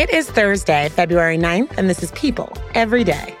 It is Thursday, February 9th, and this is People Every Day.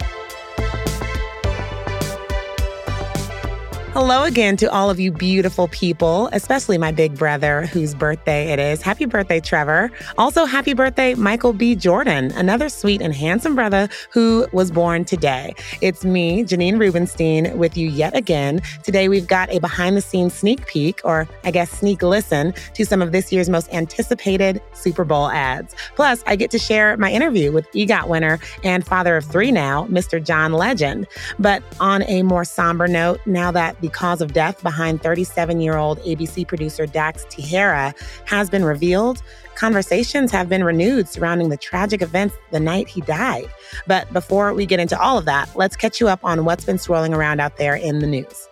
Hello again to all of you beautiful people, especially my big brother whose birthday it is. Happy birthday, Trevor. Also, happy birthday, Michael B. Jordan, another sweet and handsome brother who was born today. It's me, Janine Rubenstein, with you yet again. Today, we've got a behind the scenes sneak peek, or I guess sneak listen, to some of this year's most anticipated Super Bowl ads. Plus, I get to share my interview with EGOT winner and father of three now, Mr. John Legend. But on a more somber note, now that the cause of death behind 37 year old ABC producer Dax Tejera has been revealed, conversations have been renewed surrounding the tragic events the night he died. But before we get into all of that, let's catch you up on what's been swirling around out there in the news.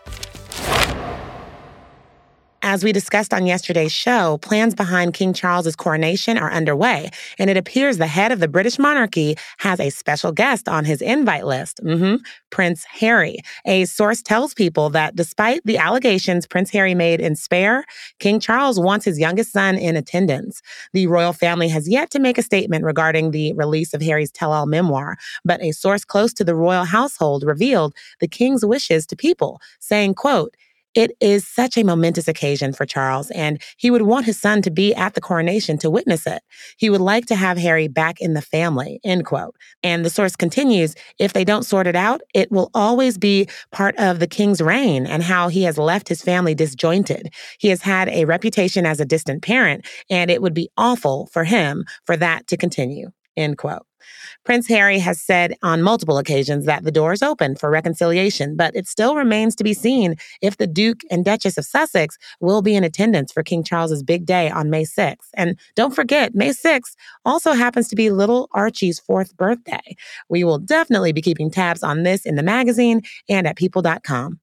As we discussed on yesterday's show, plans behind King Charles's coronation are underway, and it appears the head of the British monarchy has a special guest on his invite list mm-hmm, Prince Harry. A source tells people that despite the allegations Prince Harry made in Spare, King Charles wants his youngest son in attendance. The royal family has yet to make a statement regarding the release of Harry's tell all memoir, but a source close to the royal household revealed the king's wishes to people, saying, quote, it is such a momentous occasion for Charles, and he would want his son to be at the coronation to witness it. He would like to have Harry back in the family, end quote. And the source continues if they don't sort it out, it will always be part of the king's reign and how he has left his family disjointed. He has had a reputation as a distant parent, and it would be awful for him for that to continue, end quote. Prince Harry has said on multiple occasions that the door is open for reconciliation, but it still remains to be seen if the Duke and Duchess of Sussex will be in attendance for King Charles's big day on May 6th. And don't forget, May 6th also happens to be little Archie's fourth birthday. We will definitely be keeping tabs on this in the magazine and at people.com.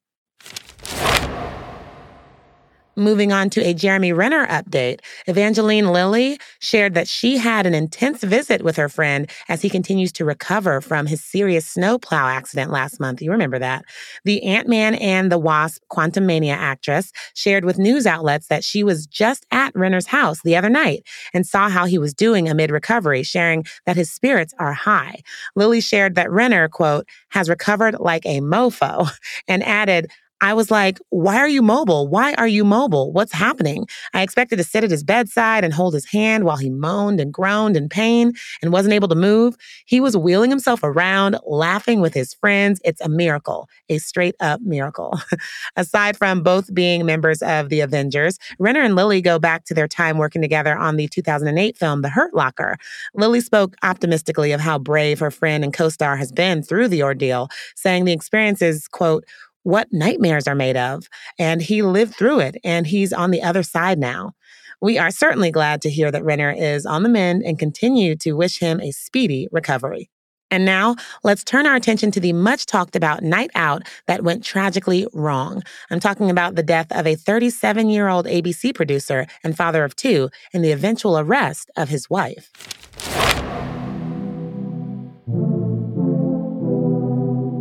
Moving on to a Jeremy Renner update, Evangeline Lilly shared that she had an intense visit with her friend as he continues to recover from his serious snowplow accident last month. You remember that. The Ant Man and the Wasp Quantumania actress shared with news outlets that she was just at Renner's house the other night and saw how he was doing amid recovery, sharing that his spirits are high. Lilly shared that Renner, quote, has recovered like a mofo and added, I was like, why are you mobile? Why are you mobile? What's happening? I expected to sit at his bedside and hold his hand while he moaned and groaned in pain and wasn't able to move. He was wheeling himself around, laughing with his friends. It's a miracle, a straight up miracle. Aside from both being members of the Avengers, Renner and Lilly go back to their time working together on the 2008 film The Hurt Locker. Lilly spoke optimistically of how brave her friend and co star has been through the ordeal, saying the experience is, quote, what nightmares are made of. And he lived through it and he's on the other side now. We are certainly glad to hear that Renner is on the mend and continue to wish him a speedy recovery. And now let's turn our attention to the much talked about night out that went tragically wrong. I'm talking about the death of a 37 year old ABC producer and father of two and the eventual arrest of his wife.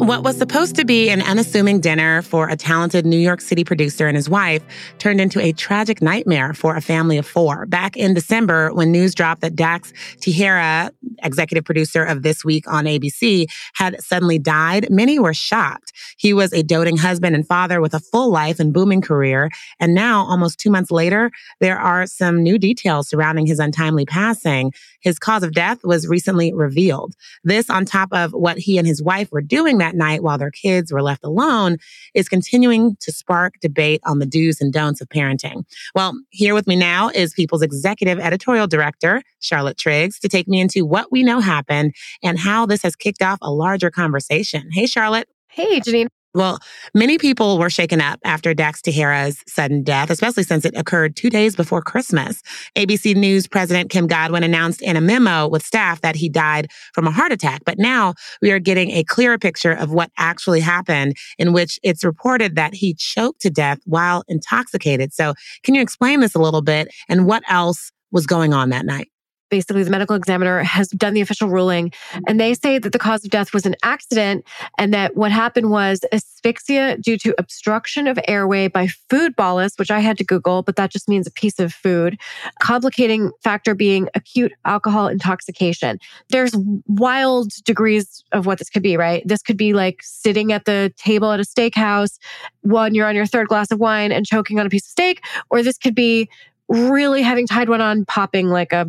What was supposed to be an unassuming dinner for a talented New York City producer and his wife turned into a tragic nightmare for a family of four. Back in December, when news dropped that Dax Tejera, executive producer of This Week on ABC, had suddenly died, many were shocked. He was a doting husband and father with a full life and booming career. And now, almost two months later, there are some new details surrounding his untimely passing. His cause of death was recently revealed. This, on top of what he and his wife were doing that night while their kids were left alone, is continuing to spark debate on the do's and don'ts of parenting. Well, here with me now is People's Executive Editorial Director, Charlotte Triggs, to take me into what we know happened and how this has kicked off a larger conversation. Hey, Charlotte. Hey, Janine. Well, many people were shaken up after Dax Tejera's sudden death, especially since it occurred two days before Christmas. ABC News President Kim Godwin announced in a memo with staff that he died from a heart attack. But now we are getting a clearer picture of what actually happened, in which it's reported that he choked to death while intoxicated. So, can you explain this a little bit and what else was going on that night? Basically the medical examiner has done the official ruling and they say that the cause of death was an accident and that what happened was asphyxia due to obstruction of airway by food bolus which i had to google but that just means a piece of food complicating factor being acute alcohol intoxication. There's wild degrees of what this could be right? This could be like sitting at the table at a steakhouse when you're on your third glass of wine and choking on a piece of steak or this could be really having tied one on, popping like a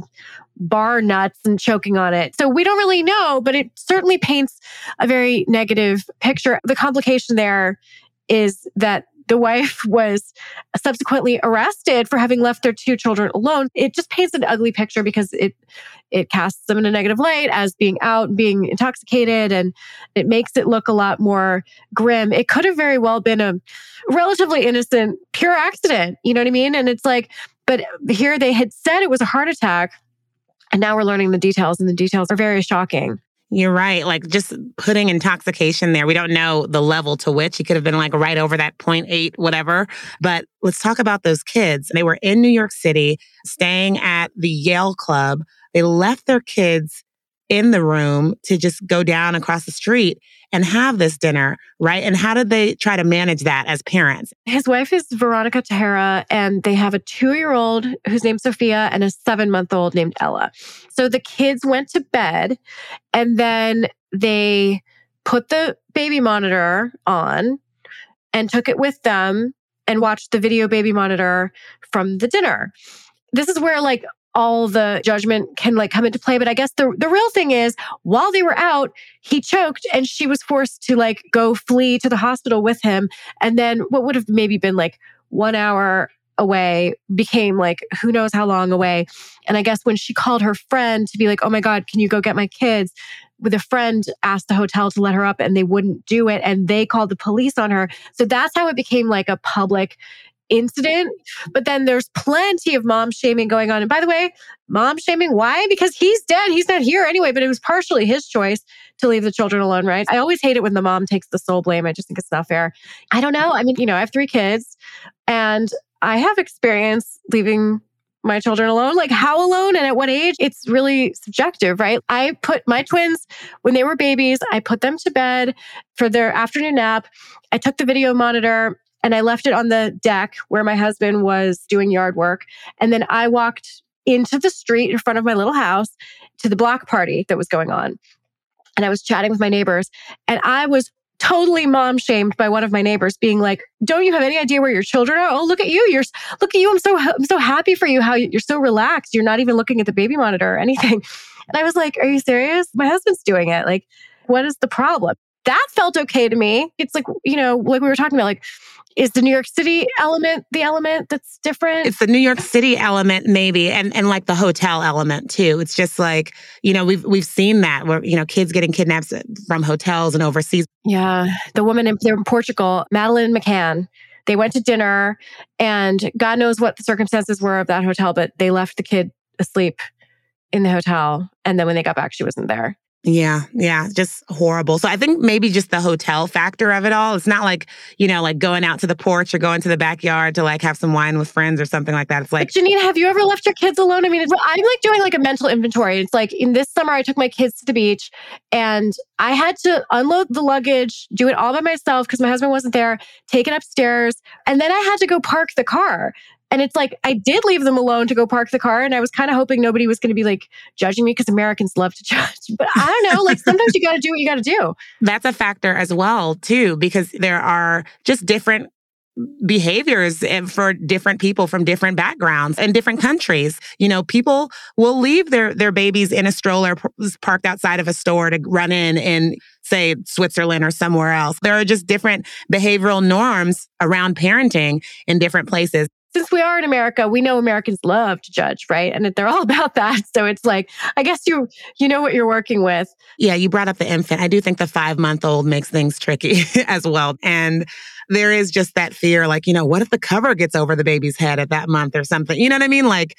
bar nuts and choking on it. So we don't really know, but it certainly paints a very negative picture. The complication there is that the wife was subsequently arrested for having left their two children alone. It just paints an ugly picture because it it casts them in a negative light as being out, being intoxicated, and it makes it look a lot more grim. It could have very well been a relatively innocent, pure accident. You know what I mean? And it's like but here they had said it was a heart attack. And now we're learning the details, and the details are very shocking. You're right. Like just putting intoxication there. We don't know the level to which he could have been like right over that 0.8, whatever. But let's talk about those kids. They were in New York City, staying at the Yale Club. They left their kids in the room to just go down across the street and have this dinner, right? And how did they try to manage that as parents? His wife is Veronica Tejera, and they have a two year old who's named Sophia and a seven month old named Ella. So the kids went to bed and then they put the baby monitor on and took it with them and watched the video baby monitor from the dinner. This is where like all the judgment can like come into play. But I guess the, the real thing is while they were out, he choked and she was forced to like go flee to the hospital with him. And then what would have maybe been like one hour away became like who knows how long away. And I guess when she called her friend to be like, oh my God, can you go get my kids? With a friend asked the hotel to let her up and they wouldn't do it. And they called the police on her. So that's how it became like a public incident. But then there's plenty of mom shaming going on. And by the way, mom shaming, why? Because he's dead. He's not here anyway, but it was partially his choice to leave the children alone, right? I always hate it when the mom takes the sole blame. I just think it's not fair. I don't know. I mean, you know, I have three kids and I have experience leaving my children alone. Like, how alone and at what age? It's really subjective, right? I put my twins, when they were babies, I put them to bed for their afternoon nap. I took the video monitor and I left it on the deck where my husband was doing yard work. And then I walked into the street in front of my little house to the block party that was going on. And I was chatting with my neighbors and I was totally mom shamed by one of my neighbors being like, "Don't you have any idea where your children are? Oh, look at you. You're look at you. I'm so I'm so happy for you how you're so relaxed. You're not even looking at the baby monitor or anything." And I was like, "Are you serious? My husband's doing it. Like, what is the problem?" That felt okay to me. It's like, you know, like we were talking about like is the New York City element the element that's different? It's the New York City element, maybe, and and like the hotel element too. It's just like you know we've we've seen that where you know kids getting kidnapped uh, from hotels and overseas. Yeah, the woman in, in Portugal, Madeleine McCann. They went to dinner, and God knows what the circumstances were of that hotel, but they left the kid asleep in the hotel, and then when they got back, she wasn't there. Yeah, yeah, just horrible. So I think maybe just the hotel factor of it all. It's not like, you know, like going out to the porch or going to the backyard to like have some wine with friends or something like that. It's like but Janine, have you ever left your kids alone? I mean, I'm like doing like a mental inventory. It's like in this summer I took my kids to the beach and I had to unload the luggage, do it all by myself because my husband wasn't there, take it upstairs, and then I had to go park the car. And it's like, I did leave them alone to go park the car. And I was kind of hoping nobody was going to be like judging me because Americans love to judge. But I don't know. Like sometimes you got to do what you got to do. That's a factor as well, too, because there are just different behaviors eh, for different people from different backgrounds and different countries. You know, people will leave their their babies in a stroller parked outside of a store to run in in say Switzerland or somewhere else. There are just different behavioral norms around parenting in different places since we are in America, we know Americans love to judge, right? And they're all about that. So it's like, I guess you you know what you're working with. Yeah, you brought up the infant. I do think the five month old makes things tricky as well. And there is just that fear, like, you know, what if the cover gets over the baby's head at that month or something? You know what I mean? Like,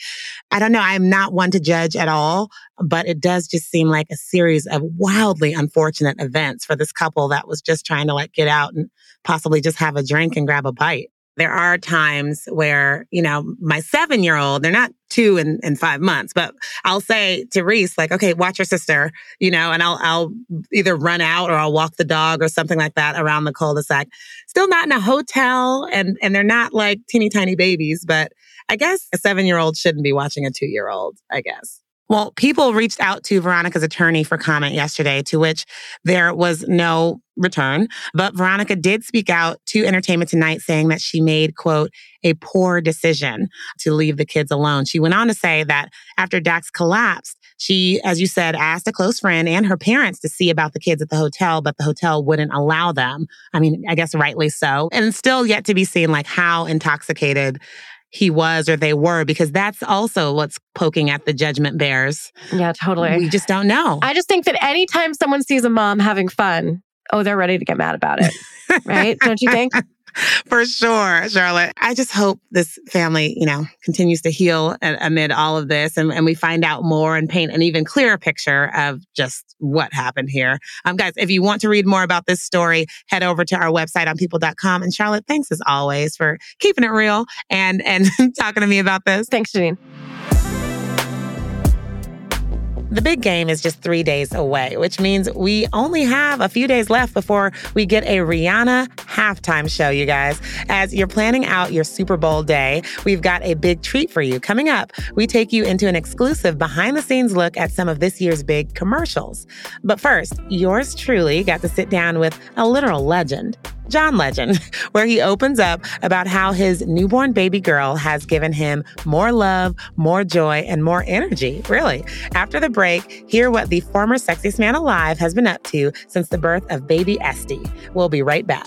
I don't know. I'm not one to judge at all, but it does just seem like a series of wildly unfortunate events for this couple that was just trying to like get out and possibly just have a drink and grab a bite. There are times where, you know, my seven year old, they're not two and, and five months, but I'll say to Reese, like, okay, watch your sister, you know, and I'll, I'll either run out or I'll walk the dog or something like that around the cul-de-sac. Still not in a hotel and, and they're not like teeny tiny babies, but I guess a seven year old shouldn't be watching a two year old, I guess. Well, people reached out to Veronica's attorney for comment yesterday, to which there was no return. But Veronica did speak out to Entertainment Tonight saying that she made, quote, a poor decision to leave the kids alone. She went on to say that after Dax collapsed, she, as you said, asked a close friend and her parents to see about the kids at the hotel, but the hotel wouldn't allow them. I mean, I guess rightly so. And still yet to be seen, like how intoxicated he was or they were, because that's also what's poking at the judgment bears. Yeah, totally. We just don't know. I just think that anytime someone sees a mom having fun, oh, they're ready to get mad about it. right? Don't you think? For sure, Charlotte. I just hope this family, you know, continues to heal amid all of this and, and we find out more and paint an even clearer picture of just what happened here. Um, guys, if you want to read more about this story, head over to our website on people.com. And Charlotte, thanks as always for keeping it real and, and talking to me about this. Thanks, Janine. The big game is just three days away, which means we only have a few days left before we get a Rihanna halftime show, you guys. As you're planning out your Super Bowl day, we've got a big treat for you. Coming up, we take you into an exclusive behind the scenes look at some of this year's big commercials. But first, yours truly got to sit down with a literal legend. John Legend, where he opens up about how his newborn baby girl has given him more love, more joy, and more energy, really. After the break, hear what the former sexiest man alive has been up to since the birth of baby Esti. We'll be right back.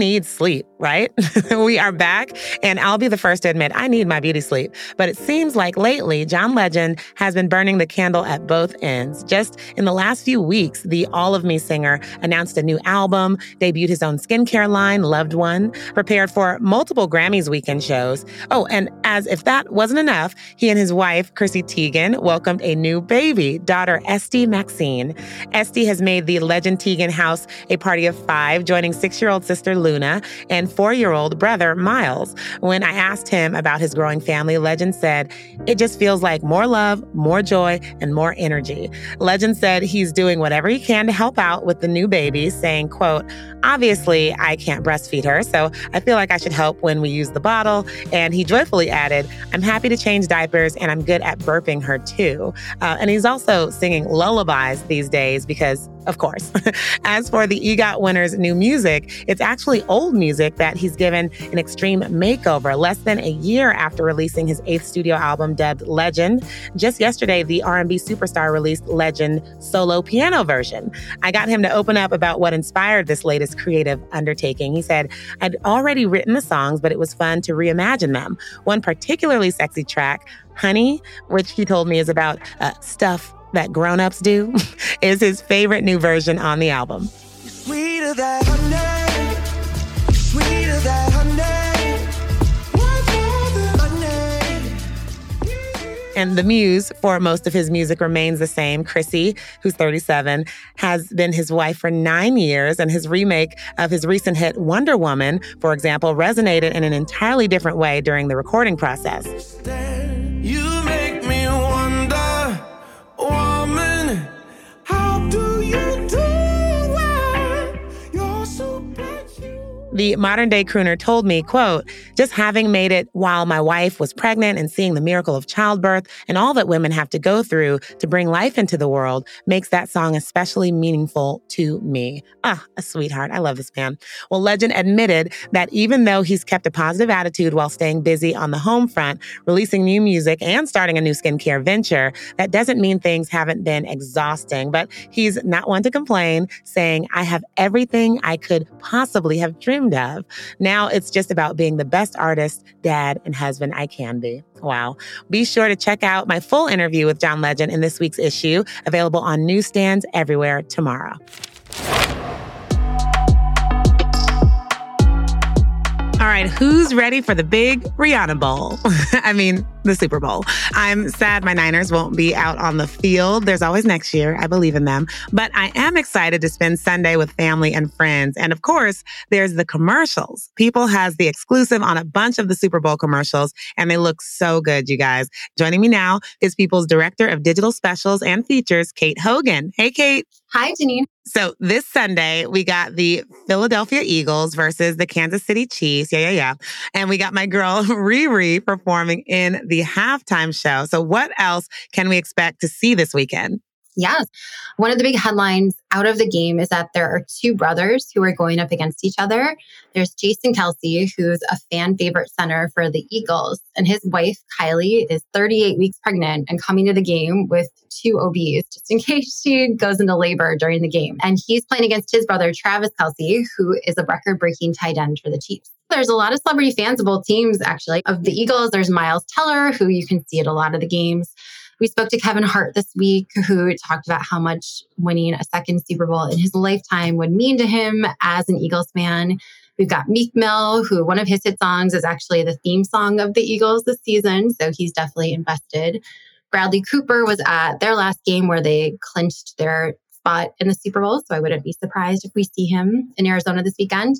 Who needs sleep, right? we are back, and I'll be the first to admit I need my beauty sleep. But it seems like lately, John Legend has been burning the candle at both ends. Just in the last few weeks, the All of Me singer announced a new album, debuted his own skincare line, Loved One, prepared for multiple Grammys weekend shows. Oh, and as if that wasn't enough, he and his wife, Chrissy Teigen, welcomed a new baby, daughter Esti Maxine. Esti has made the Legend Teigen house a party of five, joining six year old sister Luna, and four year old brother, Miles. When I asked him about his growing family, Legend said, It just feels like more love, more joy, and more energy. Legend said he's doing whatever he can to help out with the new baby, saying, quote, Obviously, I can't breastfeed her, so I feel like I should help when we use the bottle. And he joyfully added, I'm happy to change diapers and I'm good at burping her too. Uh, and he's also singing lullabies these days because of course. As for the EGOT winner's new music, it's actually old music that he's given an extreme makeover less than a year after releasing his eighth studio album dubbed Legend. Just yesterday, the R&B superstar released Legend solo piano version. I got him to open up about what inspired this latest creative undertaking. He said, I'd already written the songs, but it was fun to reimagine them. One particularly sexy track, Honey, which he told me is about uh, stuff that grown-ups do is his favorite new version on the album. Sweeter than honey, sweeter than honey. And the muse for most of his music remains the same. Chrissy, who's 37, has been his wife for nine years, and his remake of his recent hit Wonder Woman, for example, resonated in an entirely different way during the recording process. The modern day crooner told me, quote, just having made it while my wife was pregnant and seeing the miracle of childbirth and all that women have to go through to bring life into the world makes that song especially meaningful to me. Ah, a sweetheart. I love this man. Well, Legend admitted that even though he's kept a positive attitude while staying busy on the home front, releasing new music and starting a new skincare venture, that doesn't mean things haven't been exhausting, but he's not one to complain, saying, I have everything I could possibly have dreamed of. Now it's just about being the best artist, dad, and husband I can be. Wow. Be sure to check out my full interview with John Legend in this week's issue, available on newsstands everywhere tomorrow. Right, who's ready for the big Rihanna Bowl? I mean, the Super Bowl. I'm sad my Niners won't be out on the field. There's always next year. I believe in them. But I am excited to spend Sunday with family and friends. And of course, there's the commercials. People has the exclusive on a bunch of the Super Bowl commercials, and they look so good, you guys. Joining me now is People's Director of Digital Specials and Features, Kate Hogan. Hey, Kate. Hi, Janine. So this Sunday, we got the Philadelphia Eagles versus the Kansas City Chiefs. Yeah, yeah, yeah. And we got my girl Riri performing in the halftime show. So what else can we expect to see this weekend? Yes. One of the big headlines out of the game is that there are two brothers who are going up against each other. There's Jason Kelce, who's a fan favorite center for the Eagles, and his wife, Kylie, is 38 weeks pregnant and coming to the game with two OBs just in case she goes into labor during the game. And he's playing against his brother, Travis Kelce, who is a record breaking tight end for the Chiefs. There's a lot of celebrity fans of both teams, actually. Of the Eagles, there's Miles Teller, who you can see at a lot of the games. We spoke to Kevin Hart this week, who talked about how much winning a second Super Bowl in his lifetime would mean to him as an Eagles fan. We've got Meek Mill, who one of his hit songs is actually the theme song of the Eagles this season. So he's definitely invested. Bradley Cooper was at their last game where they clinched their spot in the Super Bowl. So I wouldn't be surprised if we see him in Arizona this weekend.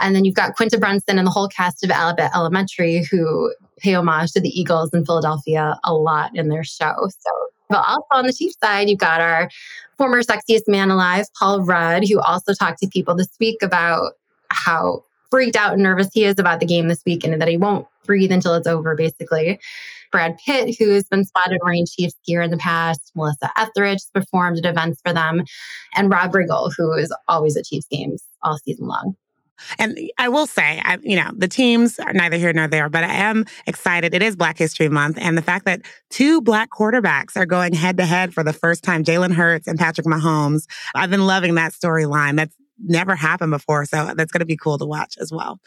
And then you've got Quinta Brunson and the whole cast of Alabama Elementary who pay homage to the Eagles in Philadelphia a lot in their show. So, but also on the Chiefs side, you've got our former sexiest man alive, Paul Rudd, who also talked to people this week about how freaked out and nervous he is about the game this week and that he won't breathe until it's over, basically. Brad Pitt, who's been spotted wearing Chiefs gear in the past, Melissa Etheridge performed at events for them, and Rob Riggle, who is always at Chiefs games all season long. And I will say, I, you know, the teams are neither here nor there, but I am excited. It is Black History Month. And the fact that two Black quarterbacks are going head to head for the first time, Jalen Hurts and Patrick Mahomes, I've been loving that storyline. That's never happened before. So that's going to be cool to watch as well.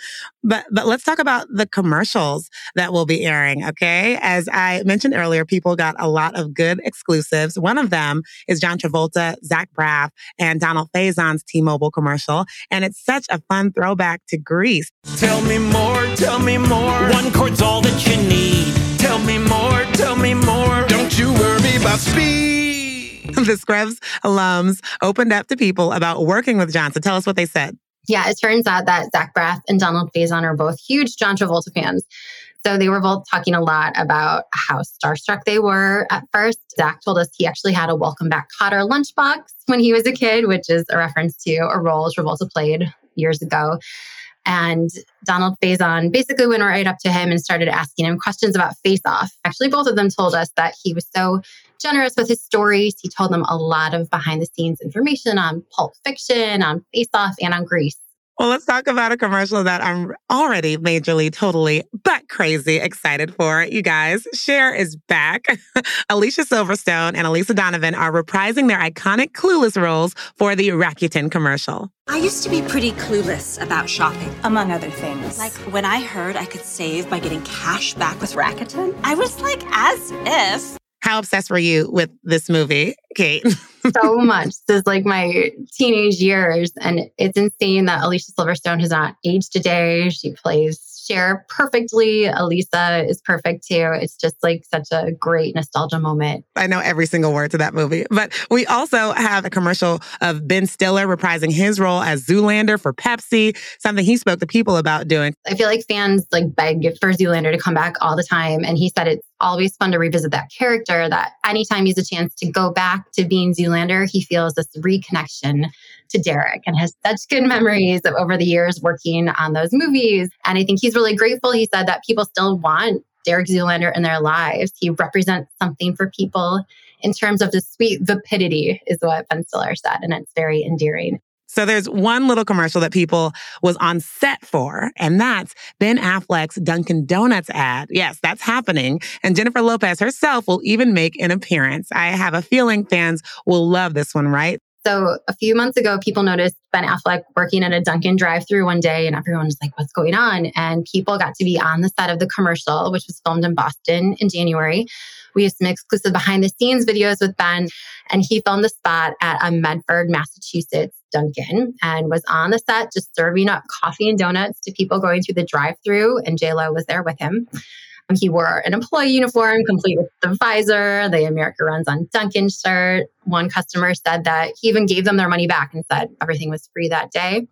But, but let's talk about the commercials that will be airing. Okay. As I mentioned earlier, people got a lot of good exclusives. One of them is John Travolta, Zach Braff, and Donald Faison's T-Mobile commercial. And it's such a fun throwback to Grease. Tell me more, tell me more. One chord's all that you need. Tell me more, tell me more. Don't you worry about speed. the Scrubs alums opened up to people about working with John. So tell us what they said. Yeah, it turns out that Zach Braff and Donald Faison are both huge John Travolta fans. So they were both talking a lot about how starstruck they were at first. Zach told us he actually had a welcome back Kotter lunchbox when he was a kid, which is a reference to a role Travolta played years ago. And Donald Faison basically went right up to him and started asking him questions about Face Off. Actually, both of them told us that he was so generous with his stories. He told them a lot of behind the scenes information on Pulp Fiction, on Face Off, and on Grease. Well, let's talk about a commercial that I'm already majorly, totally, but crazy excited for. You guys, Cher is back. Alicia Silverstone and Elisa Donovan are reprising their iconic Clueless roles for the Rakuten commercial. I used to be pretty clueless about shopping, among other things. Like when I heard I could save by getting cash back with Rakuten, I was like, as if. How obsessed were you with this movie, Kate? so much. This is like my teenage years. And it's insane that Alicia Silverstone has not aged a day. She plays Cher perfectly. Elisa is perfect too. It's just like such a great nostalgia moment. I know every single word to that movie. But we also have a commercial of Ben Stiller reprising his role as Zoolander for Pepsi, something he spoke to people about doing. I feel like fans like beg for Zoolander to come back all the time. And he said it's always fun to revisit that character, that anytime he has a chance to go back to being Zoolander, he feels this reconnection to Derek and has such good memories of over the years working on those movies. And I think he's really grateful. He said that people still want Derek Zoolander in their lives. He represents something for people in terms of the sweet vapidity, is what Ben Stiller said. And it's very endearing. So there's one little commercial that people was on set for, and that's Ben Affleck's Dunkin' Donuts ad. Yes, that's happening. And Jennifer Lopez herself will even make an appearance. I have a feeling fans will love this one, right? So a few months ago, people noticed Ben Affleck working at a Dunkin' drive-through one day, and everyone was like, "What's going on?" And people got to be on the set of the commercial, which was filmed in Boston in January. We have some exclusive behind-the-scenes videos with Ben, and he filmed the spot at a Medford, Massachusetts Dunkin' and was on the set just serving up coffee and donuts to people going through the drive-through, and J Lo was there with him. He wore an employee uniform, complete with the visor, the America Runs on Dunkin' shirt. One customer said that he even gave them their money back and said everything was free that day.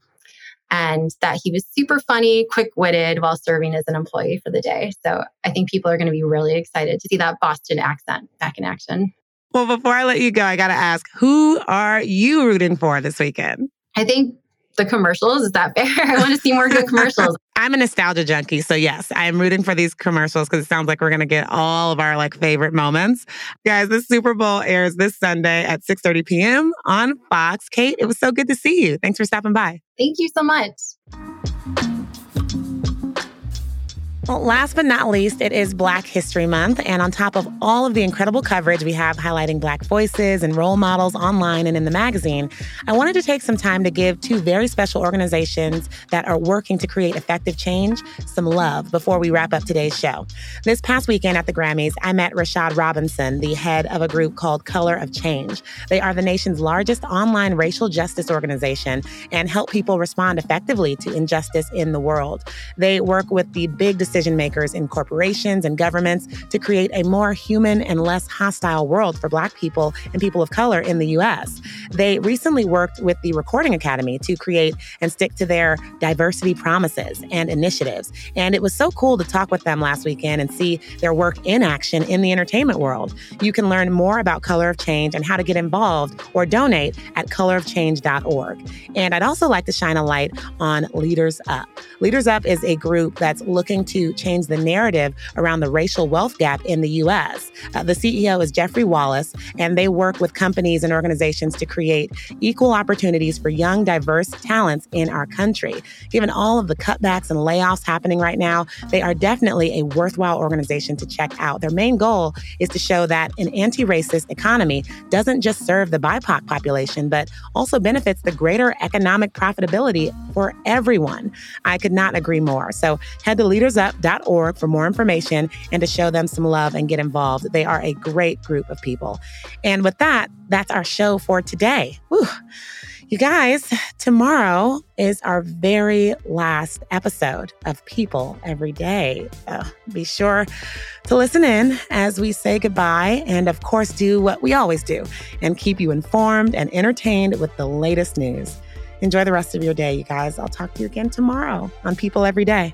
And that he was super funny, quick witted while serving as an employee for the day. So I think people are going to be really excited to see that Boston accent back in action. Well, before I let you go, I got to ask who are you rooting for this weekend? I think the commercials. Is that fair? I want to see more good commercials. I'm a nostalgia junkie. So yes, I am rooting for these commercials because it sounds like we're going to get all of our like favorite moments. Guys, the Super Bowl airs this Sunday at 6.30 p.m. on Fox. Kate, it was so good to see you. Thanks for stopping by. Thank you so much. Well, last but not least, it is Black History Month. And on top of all of the incredible coverage we have highlighting Black voices and role models online and in the magazine, I wanted to take some time to give two very special organizations that are working to create effective change some love before we wrap up today's show. This past weekend at the Grammys, I met Rashad Robinson, the head of a group called Color of Change. They are the nation's largest online racial justice organization and help people respond effectively to injustice in the world. They work with the big decision makers in corporations and governments to create a more human and less hostile world for Black people and people of color in the U.S. They recently worked with the Recording Academy to create and stick to their diversity promises and initiatives. And it was so cool to talk with them last weekend and see their work in action in the entertainment world. You can learn more about Color of Change and how to get involved or donate at colorofchange.org. And I'd also like to shine a light on Leaders Up. Leaders Up is a group that's looking to change the narrative around the racial wealth gap in the U.S. Uh, the CEO is Jeffrey Wallace, and they work with companies and organizations to create equal opportunities for young, diverse talents in our country. Given all of the cutbacks and layoffs happening right now, they are definitely a worthwhile organization to check out. Their main goal is to show that an anti racist economy doesn't just serve the BIPOC population, but also benefits the greater economic profitability for everyone. I could not agree more. So head to leadersup.org for more information and to show them some love and get involved. They are a great group of people. And with that, that's our show for today. Whew. You guys, tomorrow is our very last episode of People Every Day. So be sure to listen in as we say goodbye and, of course, do what we always do and keep you informed and entertained with the latest news. Enjoy the rest of your day, you guys. I'll talk to you again tomorrow on People Every Day.